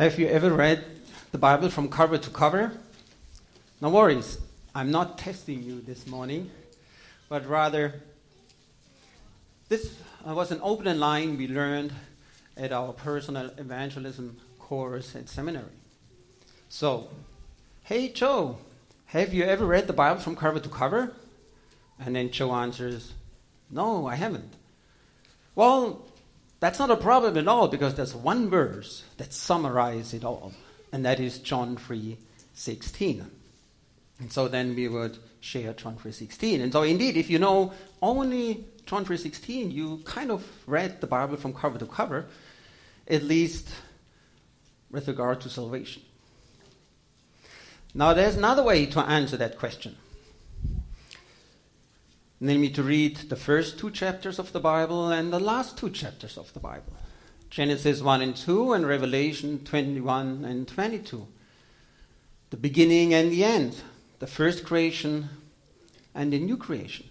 Have you ever read the Bible from cover to cover? No worries, I'm not testing you this morning, but rather, this uh, was an open line we learned at our personal evangelism course at seminary. So, hey Joe, have you ever read the Bible from cover to cover? And then Joe answers, No, I haven't. Well, that's not a problem at all because there's one verse that summarizes it all, and that is John 3 16. And so then we would share John 3 16. And so indeed, if you know only John 3 16, you kind of read the Bible from cover to cover, at least with regard to salvation. Now, there's another way to answer that question namely to read the first two chapters of the Bible and the last two chapters of the Bible Genesis 1 and 2 and Revelation 21 and 22. The beginning and the end, the first creation and the new creation.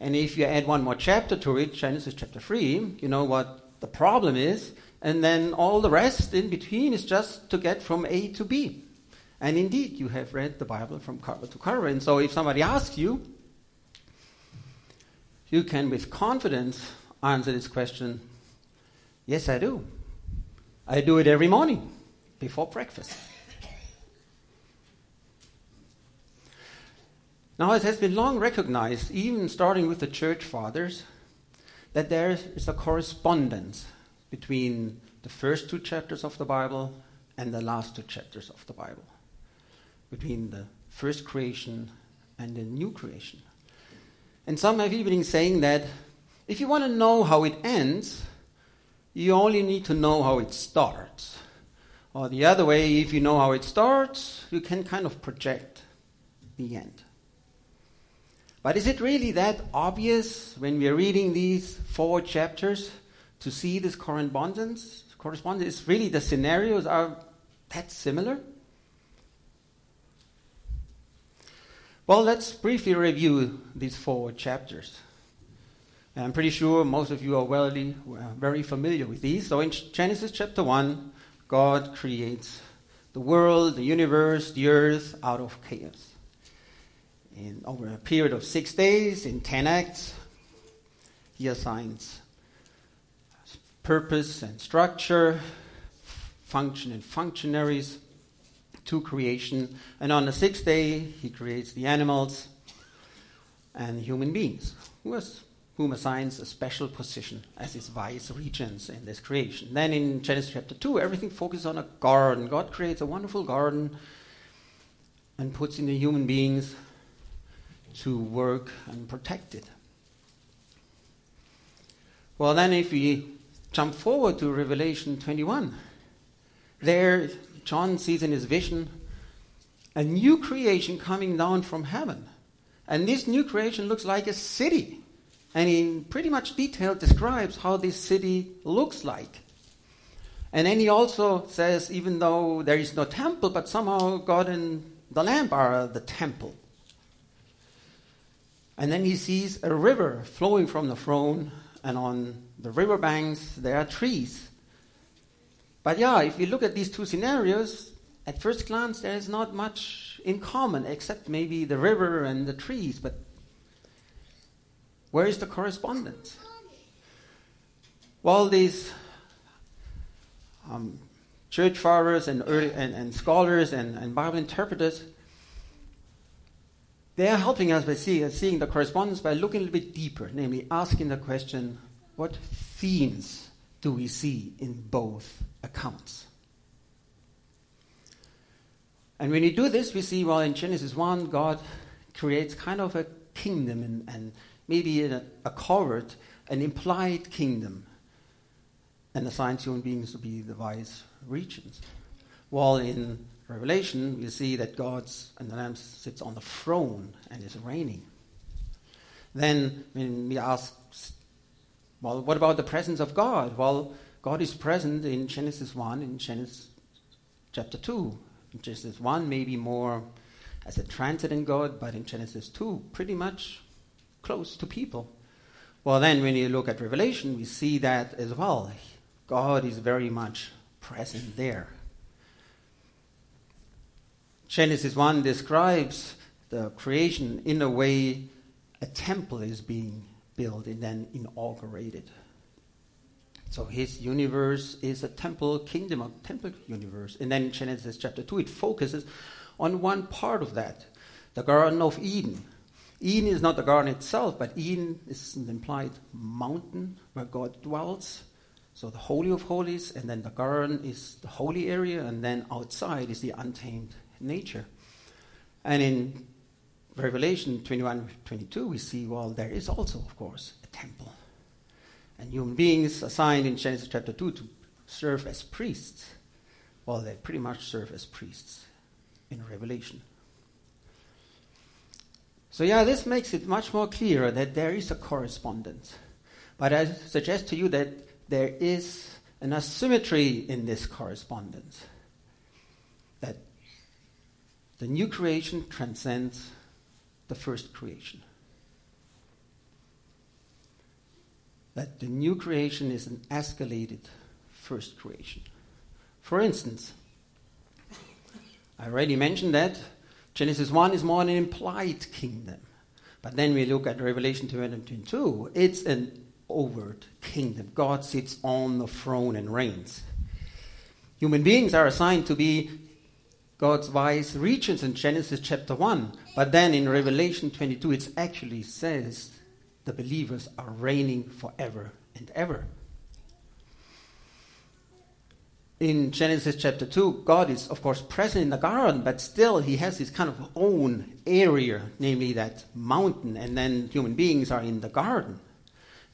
And if you add one more chapter to it, Genesis chapter 3, you know what the problem is, and then all the rest in between is just to get from A to B. And indeed, you have read the Bible from cover to cover. And so if somebody asks you, you can with confidence answer this question Yes, I do. I do it every morning before breakfast. Now, it has been long recognized, even starting with the church fathers, that there is a correspondence between the first two chapters of the Bible and the last two chapters of the Bible, between the first creation and the new creation. And some have even been saying that if you want to know how it ends, you only need to know how it starts. Or the other way, if you know how it starts, you can kind of project the end. But is it really that obvious when we are reading these four chapters to see this correspondence? Correspondence is really the scenarios are that similar? Well, let's briefly review these four chapters. I'm pretty sure most of you are well, uh, very familiar with these. So, in Genesis chapter 1, God creates the world, the universe, the earth out of chaos. In, over a period of six days, in 10 acts, He assigns purpose and structure, function and functionaries, to creation. And on the sixth day, he creates the animals and human beings, whom assigns a special position as his vice regents in this creation. Then in Genesis chapter 2, everything focuses on a garden. God creates a wonderful garden and puts in the human beings to work and protect it. Well, then, if we jump forward to Revelation 21, there John sees in his vision a new creation coming down from heaven. And this new creation looks like a city. And he pretty much detail describes how this city looks like. And then he also says, even though there is no temple, but somehow God and the Lamb are the temple. And then he sees a river flowing from the throne, and on the river banks there are trees. But yeah, if you look at these two scenarios, at first glance, there is not much in common except maybe the river and the trees. But where is the correspondence? Well, these um, church fathers and, early, and, and scholars and, and, Bible interpreters, they are helping us by seeing, seeing the correspondence by looking a little bit deeper, namely asking the question what themes do we see in both accounts? And when we do this, we see, well, in Genesis 1, God creates kind of a kingdom and, and maybe a, a covert, an implied kingdom, and assigns human beings to be the vice regents. While in Revelation, we see that God's and the Lamb sits on the throne and is reigning. Then, when we ask well, what about the presence of God? Well, God is present in Genesis 1, in Genesis chapter 2. In Genesis 1, maybe more as a transcendent God, but in Genesis 2, pretty much close to people. Well, then, when you look at Revelation, we see that as well. God is very much present there. Genesis 1 describes the creation in a way a temple is being built and then inaugurated. So his universe is a temple kingdom, a temple universe. And then in Genesis chapter 2, it focuses on one part of that the Garden of Eden. Eden is not the garden itself, but Eden is an implied mountain where God dwells. So the Holy of Holies, and then the garden is the holy area, and then outside is the untamed nature. And in Revelation 21 22, we see, well, there is also, of course, a temple. And human beings assigned in Genesis chapter 2 to serve as priests, well, they pretty much serve as priests in Revelation. So, yeah, this makes it much more clearer that there is a correspondence. But I suggest to you that there is an asymmetry in this correspondence. That the new creation transcends the first creation. That the new creation is an escalated first creation. For instance, I already mentioned that Genesis 1 is more an implied kingdom. But then we look at Revelation 22, it's an overt kingdom. God sits on the throne and reigns. Human beings are assigned to be God's vice regents in Genesis chapter 1. But then in Revelation 22, it actually says the believers are reigning forever and ever in Genesis chapter 2, God is, of course, present in the garden, but still he has his kind of own area, namely that mountain, and then human beings are in the garden.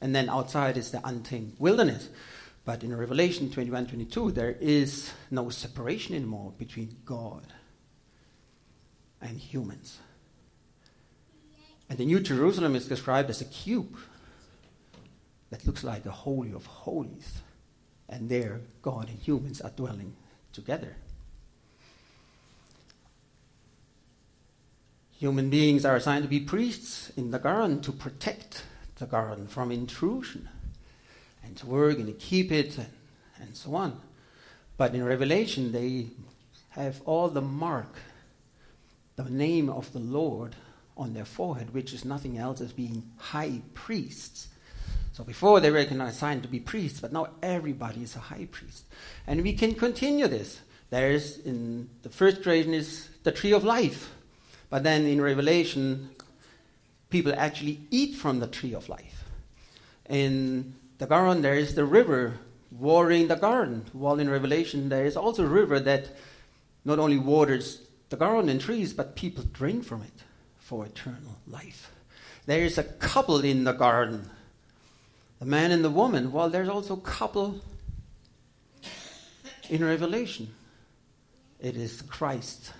And then outside is the untamed wilderness. But in Revelation 21 22, there is no separation anymore between God and humans. And the New Jerusalem is described as a cube that looks like the Holy of Holies and there God and humans are dwelling together. Human beings are assigned to be priests in the garden to protect the garden from intrusion and to work and to keep it and, and so on. But in Revelation, they have all the mark, the name of the Lord on their forehead, which is nothing else as being high priests so before they were assigned to be priests, but now everybody is a high priest. And we can continue this. There's in the first creation is the tree of life. But then in Revelation, people actually eat from the tree of life. In the garden, there is the river watering the garden. While in Revelation, there is also a river that not only waters the garden and trees, but people drink from it for eternal life. There is a couple in the garden the man and the woman. Well, there's also a couple in Revelation. It is Christ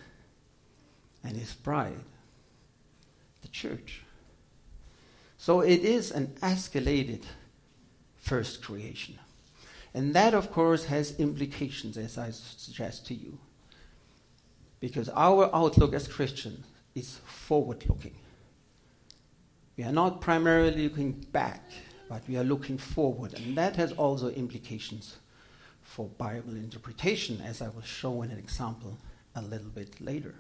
and his bride, the church. So it is an escalated first creation. And that, of course, has implications, as I suggest to you. Because our outlook as Christians is forward looking. We are not primarily looking back but we are looking forward. And that has also implications for Bible interpretation, as I will show in an example a little bit later.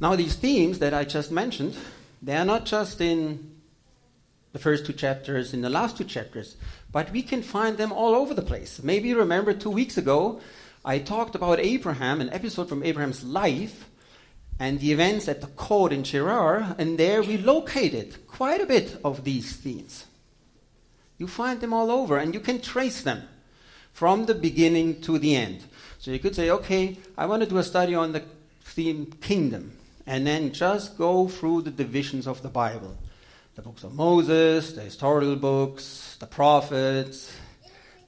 Now, these themes that I just mentioned, they are not just in the first two chapters, in the last two chapters, but we can find them all over the place. Maybe you remember two weeks ago, I talked about Abraham, an episode from Abraham's life, and the events at the court in Gerar, and there we located quite a bit of these themes. You find them all over, and you can trace them from the beginning to the end. So you could say, okay, I want to do a study on the theme kingdom, and then just go through the divisions of the Bible the books of Moses, the historical books, the prophets,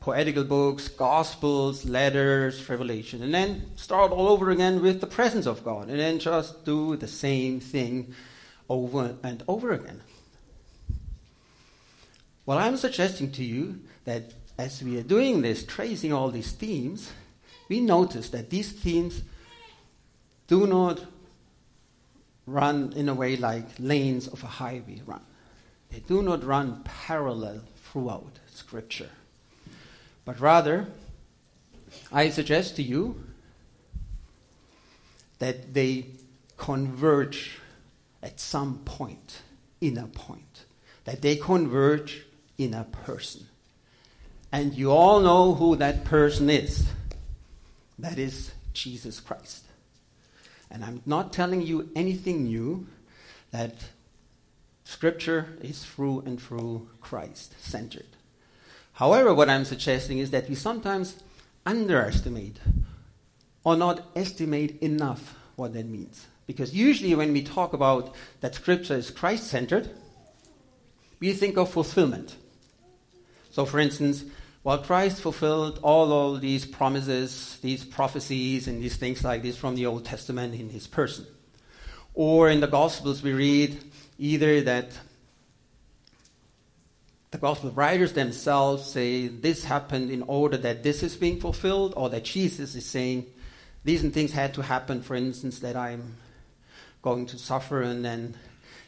poetical books, gospels, letters, revelation, and then start all over again with the presence of God, and then just do the same thing over and over again. Well, I'm suggesting to you that as we are doing this, tracing all these themes, we notice that these themes do not run in a way like lanes of a highway run. They do not run parallel throughout Scripture but rather I suggest to you that they converge at some point, in a point, that they converge in a person. And you all know who that person is. That is Jesus Christ. And I'm not telling you anything new, that Scripture is through and through Christ centered. However, what I'm suggesting is that we sometimes underestimate or not estimate enough what that means. Because usually, when we talk about that Scripture is Christ centered, we think of fulfillment. So, for instance, while Christ fulfilled all of these promises, these prophecies, and these things like this from the Old Testament in his person. Or in the Gospels, we read either that the Gospel writers themselves say this happened in order that this is being fulfilled, or that Jesus is saying these things had to happen, for instance, that I'm going to suffer and then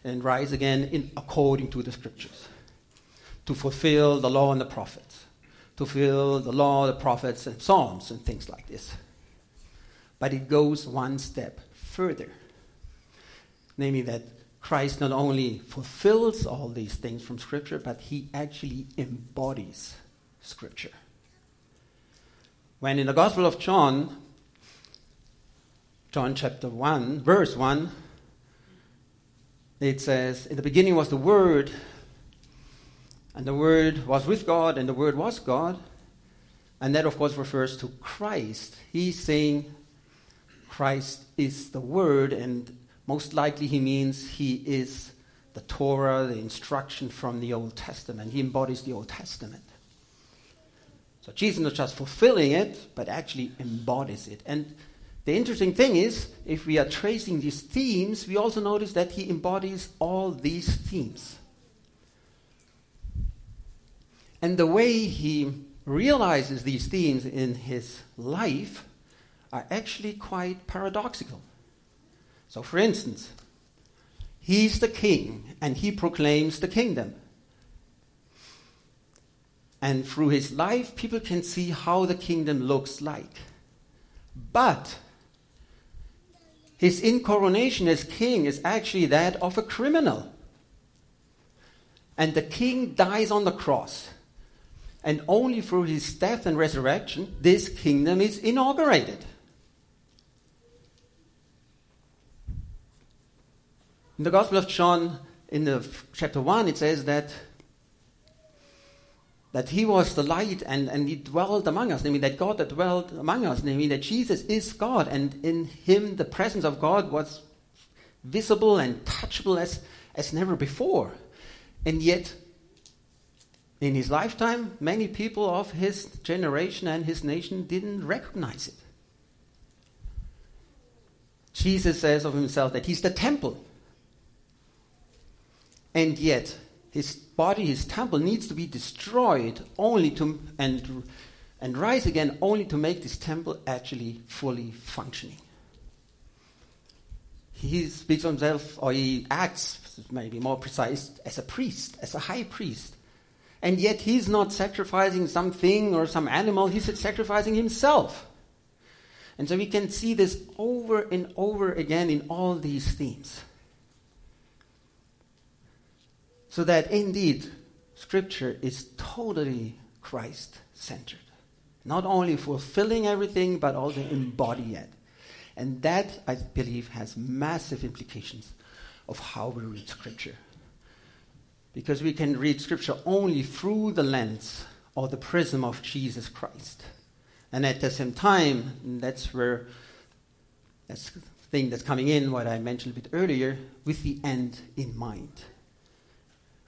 and rise again in, according to the scriptures, to fulfill the law and the prophets to fulfill the law, the prophets, and psalms, and things like this. But it goes one step further. Namely, that Christ not only fulfills all these things from Scripture, but he actually embodies Scripture. When in the Gospel of John, John chapter 1, verse 1, it says, In the beginning was the Word, and the Word was with God, and the Word was God. And that, of course, refers to Christ. He's saying Christ is the Word, and most likely he means he is the Torah, the instruction from the Old Testament. He embodies the Old Testament. So Jesus is not just fulfilling it, but actually embodies it. And the interesting thing is, if we are tracing these themes, we also notice that he embodies all these themes. And the way he realizes these themes in his life are actually quite paradoxical. So, for instance, he's the king and he proclaims the kingdom. And through his life, people can see how the kingdom looks like. But his incoronation as king is actually that of a criminal. And the king dies on the cross and only through his death and resurrection this kingdom is inaugurated. In the Gospel of John, in the chapter 1, it says that, that he was the light and, and he dwelled among us, namely that God that dwelled among us, namely that Jesus is God, and in him the presence of God was visible and touchable as, as never before. And yet, in his lifetime, many people of his generation and his nation didn't recognize it. Jesus says of himself that he's the temple. And yet, his body, his temple, needs to be destroyed only to and, and rise again only to make this temple actually fully functioning. He speaks of himself, or he acts, maybe more precise, as a priest, as a high priest and yet he's not sacrificing something or some animal, he's sacrificing himself. And so we can see this over and over again in all these themes. So that indeed, Scripture is totally Christ centered. Not only fulfilling everything, but also embodying it. And that, I believe, has massive implications of how we read Scripture because we can read Scripture only through the lens or the prism of Jesus Christ. And at the same time, that's where that's the thing that's coming in, what I mentioned a bit earlier, with the end in mind.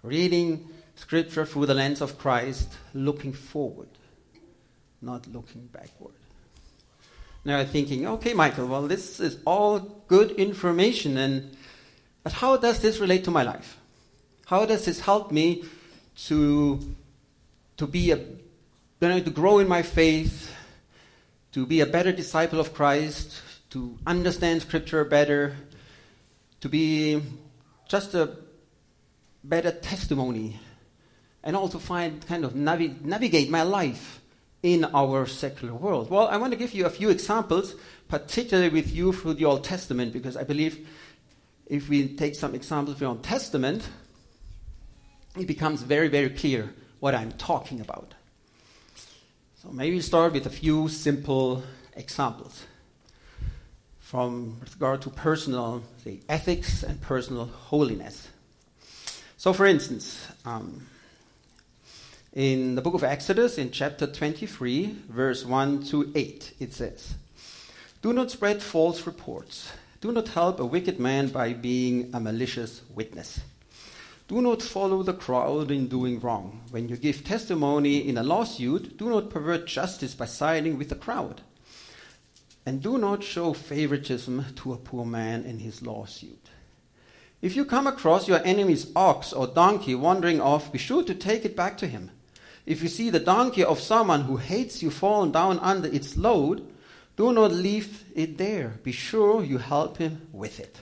Reading Scripture through the lens of Christ, looking forward, not looking backward. Now, I'm thinking, okay, Michael, well, this is all good information, and but how does this relate to my life? How does this help me to, to be a, to grow in my faith, to be a better disciple of Christ, to understand Scripture better, to be just a better testimony, and also find kind of navi- navigate my life in our secular world? Well, I want to give you a few examples, particularly with you through the Old Testament, because I believe if we take some examples from the Old Testament, it becomes very, very clear what I'm talking about. So maybe start with a few simple examples from regard to personal say, ethics and personal holiness. So, for instance, um, in the book of Exodus, in chapter 23, verse 1 to 8, it says, Do not spread false reports. Do not help a wicked man by being a malicious witness. Do not follow the crowd in doing wrong. When you give testimony in a lawsuit, do not pervert justice by siding with the crowd. And do not show favoritism to a poor man in his lawsuit. If you come across your enemy's ox or donkey wandering off, be sure to take it back to him. If you see the donkey of someone who hates you fallen down under its load, do not leave it there. Be sure you help him with it.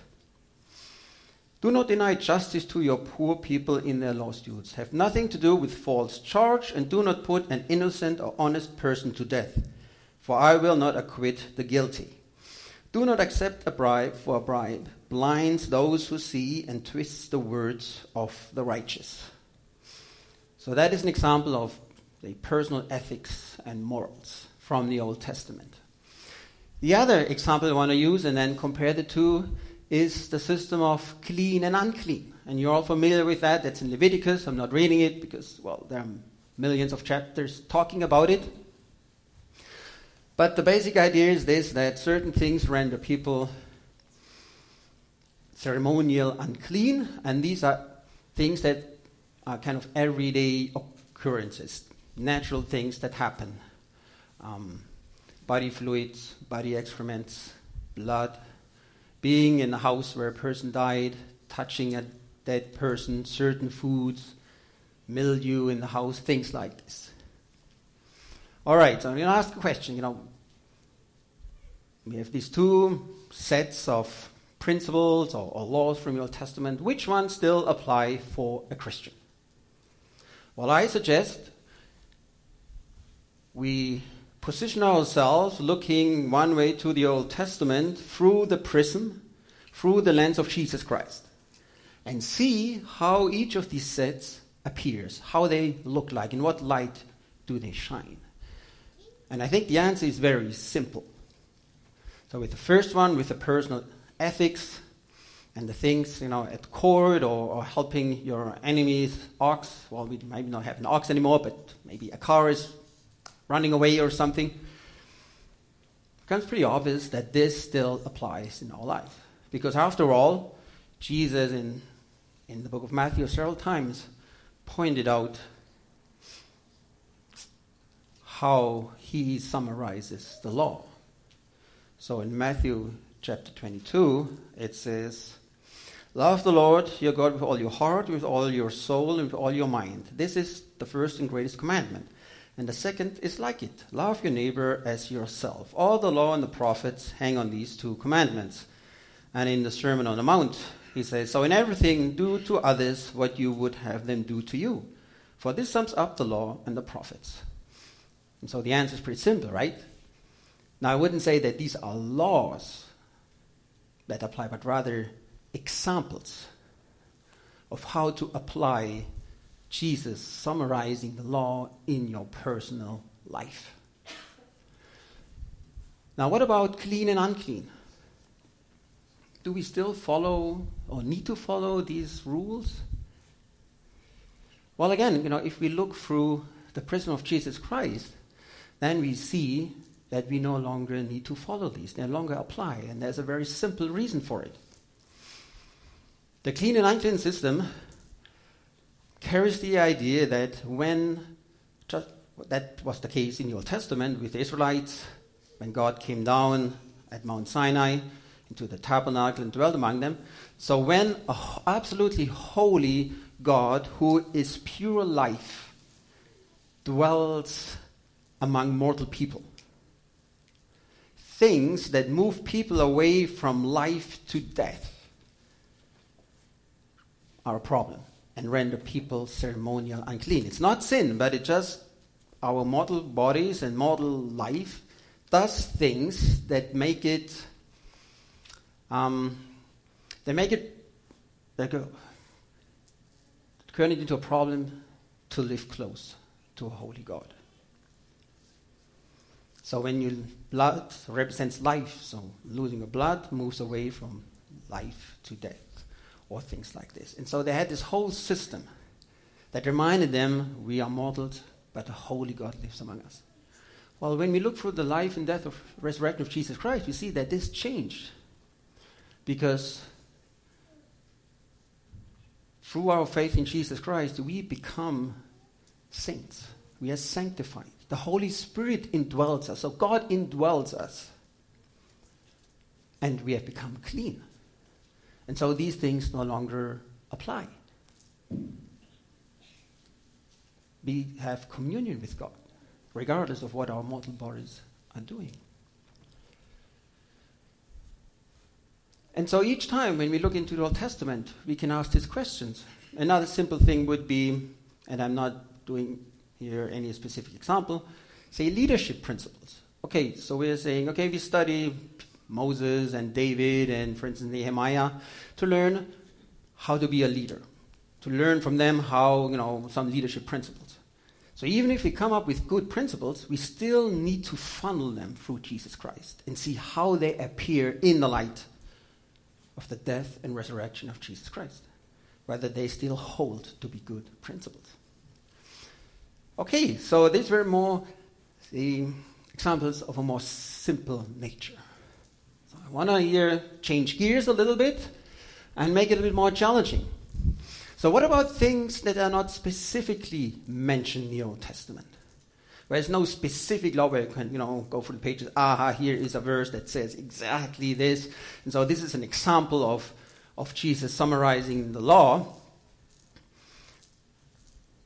Do not deny justice to your poor people in their lawsuits. Have nothing to do with false charge, and do not put an innocent or honest person to death for I will not acquit the guilty. Do not accept a bribe for a bribe, blinds those who see and twists the words of the righteous. So that is an example of the personal ethics and morals from the Old Testament. The other example I want to use and then compare the two is the system of clean and unclean. And you're all familiar with that. That's in Leviticus. I'm not reading it because, well, there are millions of chapters talking about it. But the basic idea is this that certain things render people ceremonial unclean, and these are things that are kind of everyday occurrences, natural things that happen. Um, body fluids, body excrements, blood, being in a house where a person died, touching a dead person, certain foods, mildew in the house, things like this. All right, so I'm going to ask a question. You know, we have these two sets of principles or, or laws from the Old Testament. Which ones still apply for a Christian? Well, I suggest we position ourselves looking one way to the Old Testament through the prism, through the lens of Jesus Christ, and see how each of these sets appears, how they look like, in what light do they shine. And I think the answer is very simple. So, with the first one, with the personal ethics and the things, you know, at court or, or helping your enemy's ox, well, we maybe not have an ox anymore, but maybe a car is running away or something. It becomes pretty obvious that this still applies in our life. Because after all, Jesus in, in the book of Matthew several times pointed out how he summarizes the law. So in Matthew chapter 22, it says, Love the Lord your God with all your heart, with all your soul, and with all your mind. This is the first and greatest commandment. And the second is like it love your neighbor as yourself. All the law and the prophets hang on these two commandments. And in the Sermon on the Mount, he says, So in everything, do to others what you would have them do to you. For this sums up the law and the prophets. And so the answer is pretty simple, right? Now, I wouldn't say that these are laws that apply, but rather examples of how to apply Jesus summarizing the law in your personal life. Now, what about clean and unclean? Do we still follow or need to follow these rules? Well, again, you know, if we look through the prism of Jesus Christ, then we see that we no longer need to follow these. No longer apply, and there's a very simple reason for it. The clean and unclean system carries the idea that when just, that was the case in the Old Testament with the Israelites, when God came down at Mount Sinai into the tabernacle and dwelt among them. So when an absolutely holy God who is pure life dwells among mortal people, things that move people away from life to death are a problem and render people ceremonial unclean. It's not sin, but it just our mortal bodies and mortal life does things that make it, um, they make it they go turn it into a problem to live close to a holy God. So when your blood represents life, so losing your blood moves away from life to death, or things like this. And so they had this whole system that reminded them we are mortals, but the holy God lives among us. Well, when we look through the life and death of resurrection of Jesus Christ, we see that this changed. Because through our faith in Jesus Christ, we become saints. We are sanctified. The Holy Spirit indwells us. So God indwells us. And we have become clean. And so these things no longer apply. We have communion with God, regardless of what our mortal bodies are doing. And so each time when we look into the Old Testament, we can ask these questions. Another simple thing would be, and I'm not doing here any specific example, say leadership principles. Okay, so we're saying, okay, we study Moses and David and, for instance, Nehemiah to learn how to be a leader, to learn from them how, you know, some leadership principles. So even if we come up with good principles, we still need to funnel them through Jesus Christ and see how they appear in the light of the death and resurrection of Jesus Christ, whether they still hold to be good principles. Okay, so these were more the examples of a more simple nature. So I want to here change gears a little bit and make it a bit more challenging. So, what about things that are not specifically mentioned in the Old Testament? Where there's no specific law where you can, you know, go through the pages, aha, here is a verse that says exactly this. And so this is an example of, of Jesus summarizing the law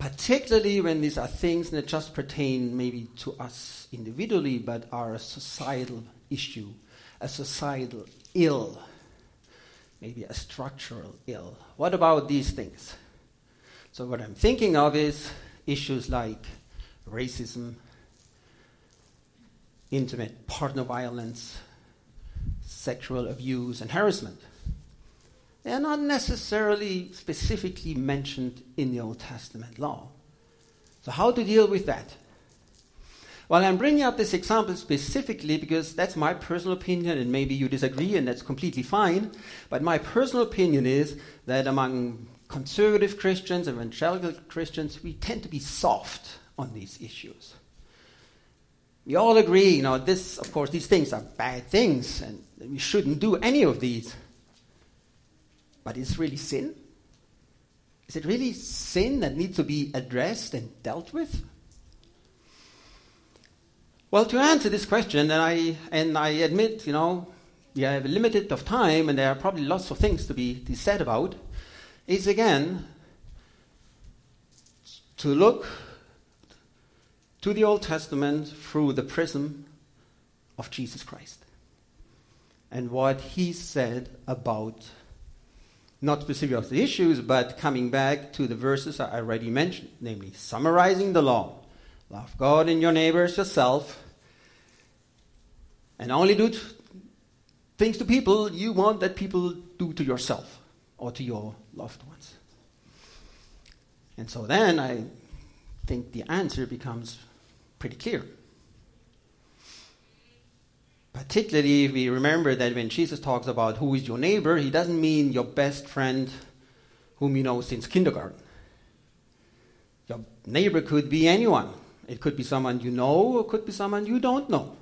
particularly when these are things that just pertain maybe to us individually, but are a societal issue, a societal ill, maybe a structural ill. What about these things? So, what I'm thinking of is issues like racism, intimate partner violence, sexual abuse, and harassment. They are not necessarily specifically mentioned in the Old Testament law. So, how to deal with that? Well, I'm bringing up this example specifically because that's my personal opinion, and maybe you disagree, and that's completely fine. But my personal opinion is that among conservative Christians, evangelical Christians, we tend to be soft on these issues. We all agree, you know, this, of course, these things are bad things, and we shouldn't do any of these. But is really sin? Is it really sin that needs to be addressed and dealt with? Well, to answer this question, and I, and I admit, you know, we have a limited of time and there are probably lots of things to be, to said about, is again to look to the Old Testament through the prism of Jesus Christ and what he said about not specific of the issues, but coming back to the verses I already mentioned, namely summarizing the law. Love God and your neighbor as yourself, and only do t- things to people you want that people do to yourself or to your loved ones. And so then I think the answer becomes pretty clear. Particularly we remember that when Jesus talks about who is your neighbor, he doesn't mean your best friend whom you know since kindergarten. Your neighbor could be anyone. It could be someone you know, or it could be someone you don't know.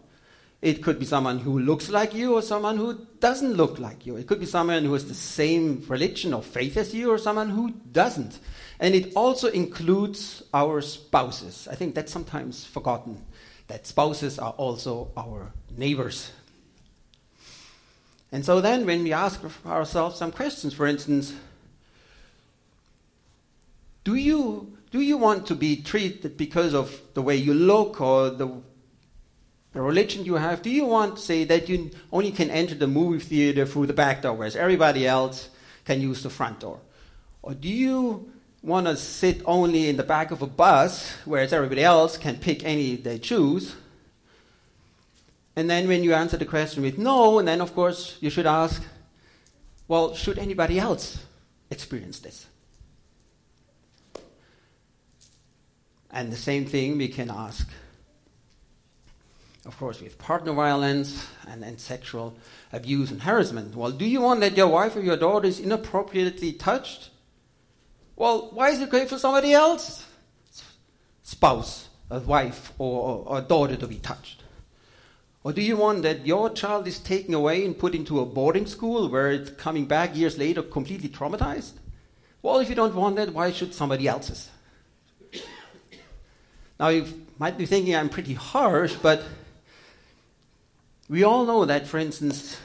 It could be someone who looks like you or someone who doesn't look like you. It could be someone who has the same religion or faith as you or someone who doesn't. And it also includes our spouses. I think that's sometimes forgotten that spouses are also our neighbors. And so then, when we ask ourselves some questions, for instance, do you, do you want to be treated because of the way you look or the, the religion you have? Do you want, to say, that you only can enter the movie theater through the back door, whereas everybody else can use the front door? Or do you want to sit only in the back of a bus, whereas everybody else can pick any they choose. And then when you answer the question with no, and then of course you should ask, well, should anybody else experience this? And the same thing we can ask, of course, with partner violence and, and sexual abuse and harassment. Well, do you want that your wife or your daughter is inappropriately touched? Well, why is it great for somebody else? Spouse, a wife, or, or a daughter to be touched? Or do you want that your child is taken away and put into a boarding school where it's coming back years later completely traumatized? Well, if you don't want that, why should somebody else's? Now, you might be thinking I'm pretty harsh, but we all know that, for instance,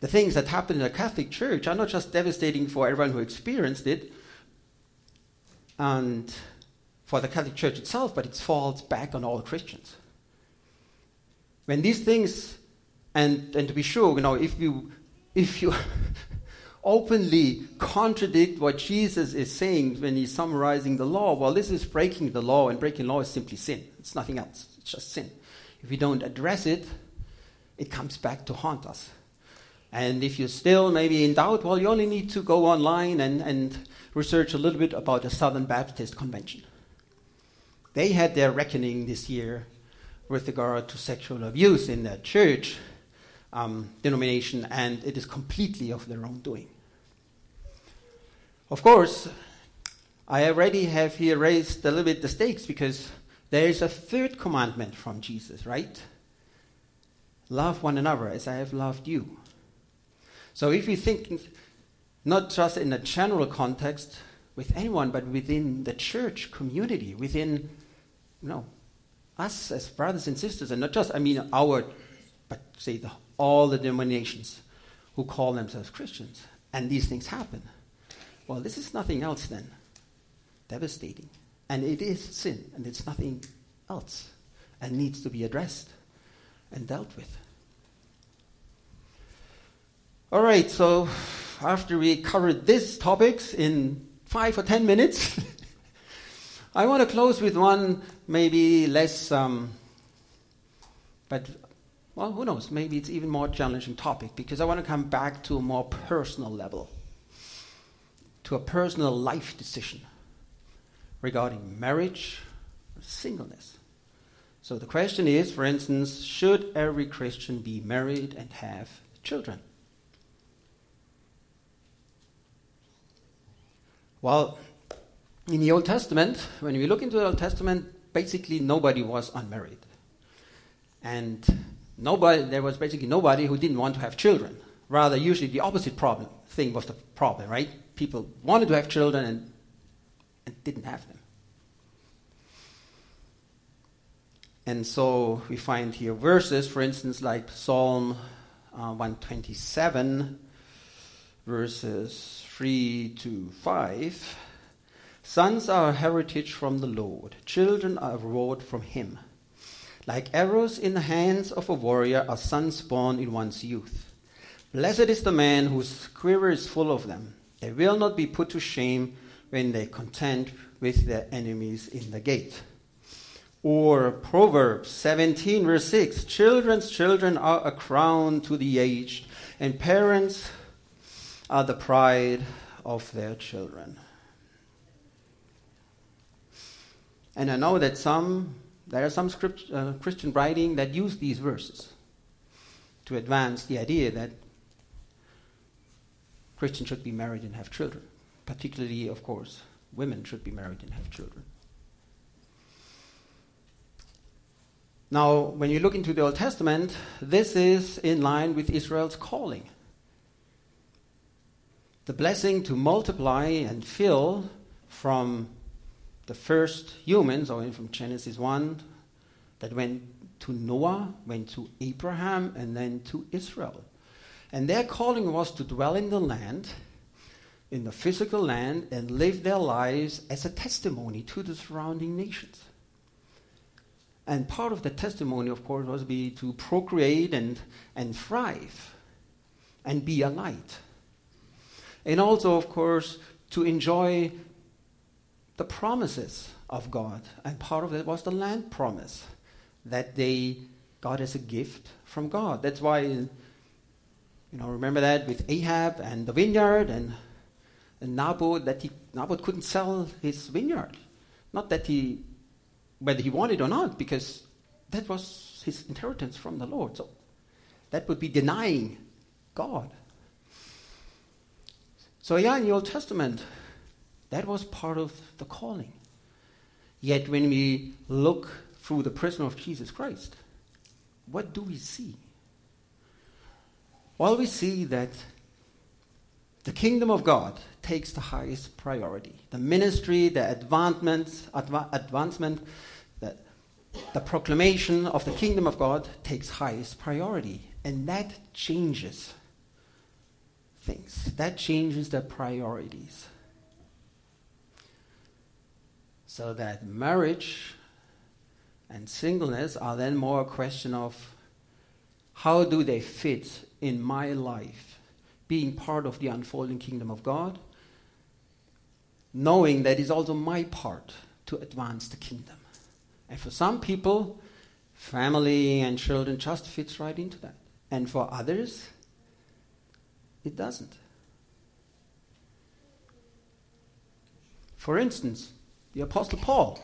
the things that happen in the Catholic Church are not just devastating for everyone who experienced it and for the Catholic Church itself, but it falls back on all Christians. When these things, and, and to be sure, you know, if you, if you openly contradict what Jesus is saying when he's summarizing the law, well, this is breaking the law, and breaking law is simply sin. It's nothing else, it's just sin. If we don't address it, it comes back to haunt us. And if you're still maybe in doubt, well, you only need to go online and, and research a little bit about the Southern Baptist Convention. They had their reckoning this year with regard to sexual abuse in their church um, denomination, and it is completely of their own doing. Of course, I already have here raised a little bit the stakes because there is a third commandment from Jesus, right? Love one another as I have loved you. So if you think not just in a general context with anyone, but within the church community, within you know us as brothers and sisters, and not just I mean our, but say the, all the denominations who call themselves Christians, and these things happen. Well, this is nothing else than devastating, and it is sin, and it's nothing else, and needs to be addressed and dealt with. All right, so after we covered these topics in five or ten minutes, I want to close with one maybe less, um, but well, who knows? Maybe it's even more challenging topic because I want to come back to a more personal level, to a personal life decision regarding marriage singleness. So the question is, for instance, should every Christian be married and have children? Well, in the Old Testament, when we look into the Old Testament, basically nobody was unmarried. And nobody, there was basically nobody who didn't want to have children. Rather, usually the opposite problem thing was the problem, right? People wanted to have children and, and didn't have them. And so we find here verses, for instance, like Psalm uh, 127, verses 3 to 5. Sons are a heritage from the Lord, children are a reward from Him. Like arrows in the hands of a warrior are sons born in one's youth. Blessed is the man whose quiver is full of them. They will not be put to shame when they contend with their enemies in the gate. Or Proverbs 17, verse 6 Children's children are a crown to the aged, and parents are the pride of their children. And I know that some, there are some script, uh, Christian writing that use these verses to advance the idea that Christians should be married and have children. Particularly, of course, women should be married and have children. Now, when you look into the Old Testament, this is in line with Israel's calling the blessing to multiply and fill from the first humans, or from Genesis 1, that went to Noah, went to Abraham, and then to Israel. And their calling was to dwell in the land, in the physical land, and live their lives as a testimony to the surrounding nations. And part of the testimony, of course, was be to procreate and, and thrive and be a light and also, of course, to enjoy the promises of God. And part of it was the land promise that they got as a gift from God. That's why, you know, remember that with Ahab and the vineyard and, and Naboth, that he, Naboth couldn't sell his vineyard. Not that he, whether he wanted or not, because that was his inheritance from the Lord. So that would be denying God. So, yeah, in the Old Testament, that was part of the calling. Yet, when we look through the prism of Jesus Christ, what do we see? Well, we see that the kingdom of God takes the highest priority. The ministry, the advancement, adva- advancement the, the proclamation of the kingdom of God takes highest priority. And that changes things. That changes the priorities. So that marriage and singleness are then more a question of how do they fit in my life, being part of the unfolding kingdom of God, knowing that is also my part to advance the kingdom. And for some people, family and children just fits right into that. And for others, it doesn't. For instance, the Apostle Paul.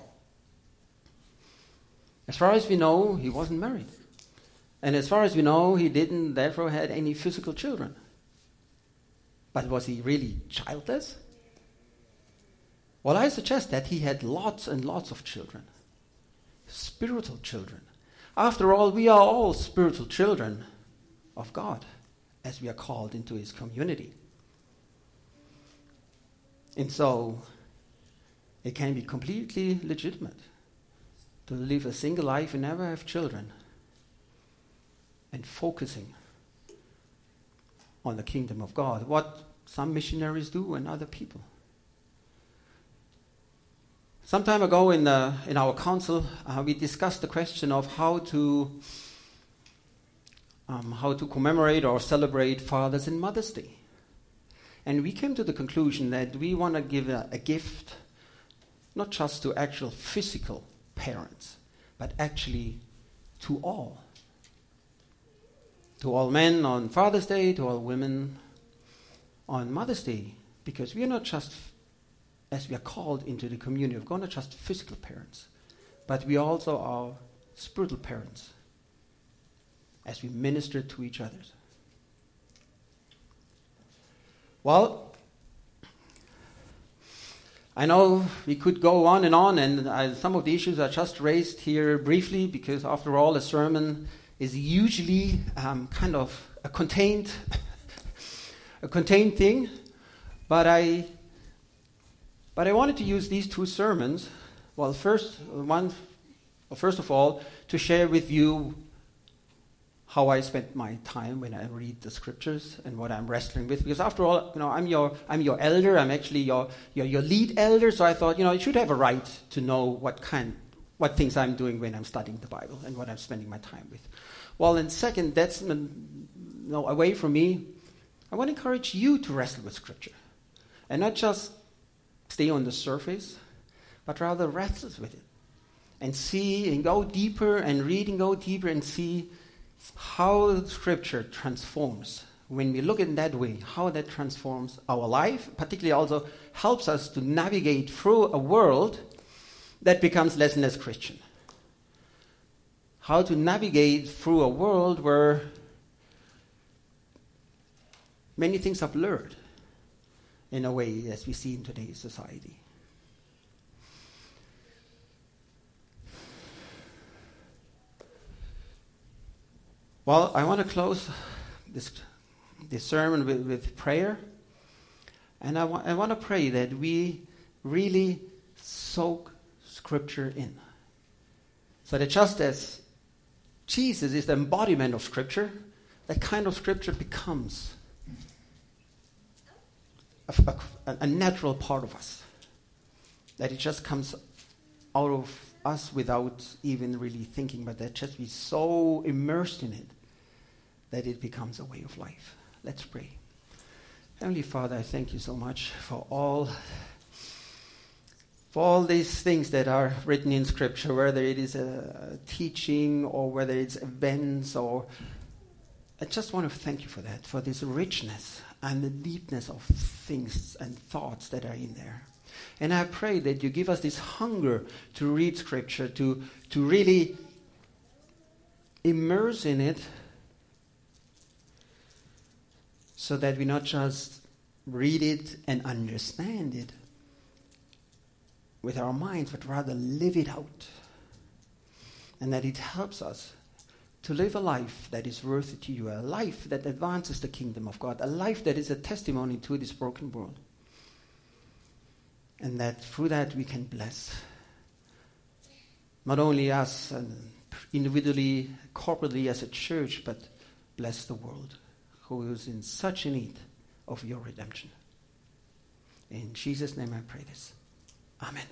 As far as we know, he wasn't married. And as far as we know, he didn't therefore had any physical children. But was he really childless? Well, I suggest that he had lots and lots of children. Spiritual children. After all, we are all spiritual children of God as we are called into his community. And so it can be completely legitimate to live a single life and never have children and focusing on the kingdom of God, what some missionaries do and other people. Some time ago in, the, in our council, uh, we discussed the question of how to um, how to commemorate or celebrate Father's and Mother's Day. And we came to the conclusion that we want to give a, a gift not just to actual physical parents, but actually to all. To all men on Father's Day, to all women on Mother's Day, because we are not just, as we are called into the community of God, not just physical parents, but we also are spiritual parents as we minister to each other. Well, I know we could go on and on, and uh, some of the issues are just raised here briefly because, after all, a sermon is usually um, kind of a contained, a contained thing. But I, but I wanted to use these two sermons. Well, first one, well, first of all, to share with you how I spend my time when I read the scriptures and what I'm wrestling with. Because after all, you know, I'm your I'm your elder. I'm actually your your, your lead elder. So I thought, you know, I should have a right to know what kind what things I'm doing when I'm studying the Bible and what I'm spending my time with. Well, and second, that's you know, away from me. I want to encourage you to wrestle with Scripture, and not just stay on the surface, but rather wrestle with it, and see and go deeper and read and go deeper and see how Scripture transforms. When we look in that way, how that transforms our life, particularly also helps us to navigate through a world that becomes less and less Christian. How to navigate through a world where many things are blurred in a way as we see in today's society. Well, I want to close this, this sermon with, with prayer. And I, wa- I want to pray that we really soak Scripture in. So that just as Jesus is the embodiment of Scripture, that kind of Scripture becomes a, a, a natural part of us. That it just comes out of us without even really thinking, but that just be so immersed in it that it becomes a way of life. Let's pray. Heavenly Father, I thank you so much for all for all these things that are written in Scripture, whether it is a teaching or whether it's events or I just want to thank you for that, for this richness and the deepness of things and thoughts that are in there. And I pray that you give us this hunger to read Scripture, to, to really immerse in it, so that we not just read it and understand it with our minds, but rather live it out. And that it helps us to live a life that is worthy to you, a life that advances the kingdom of God, a life that is a testimony to this broken world. And that through that we can bless not only us individually, corporately as a church, but bless the world who is in such need of your redemption. In Jesus' name I pray this. Amen.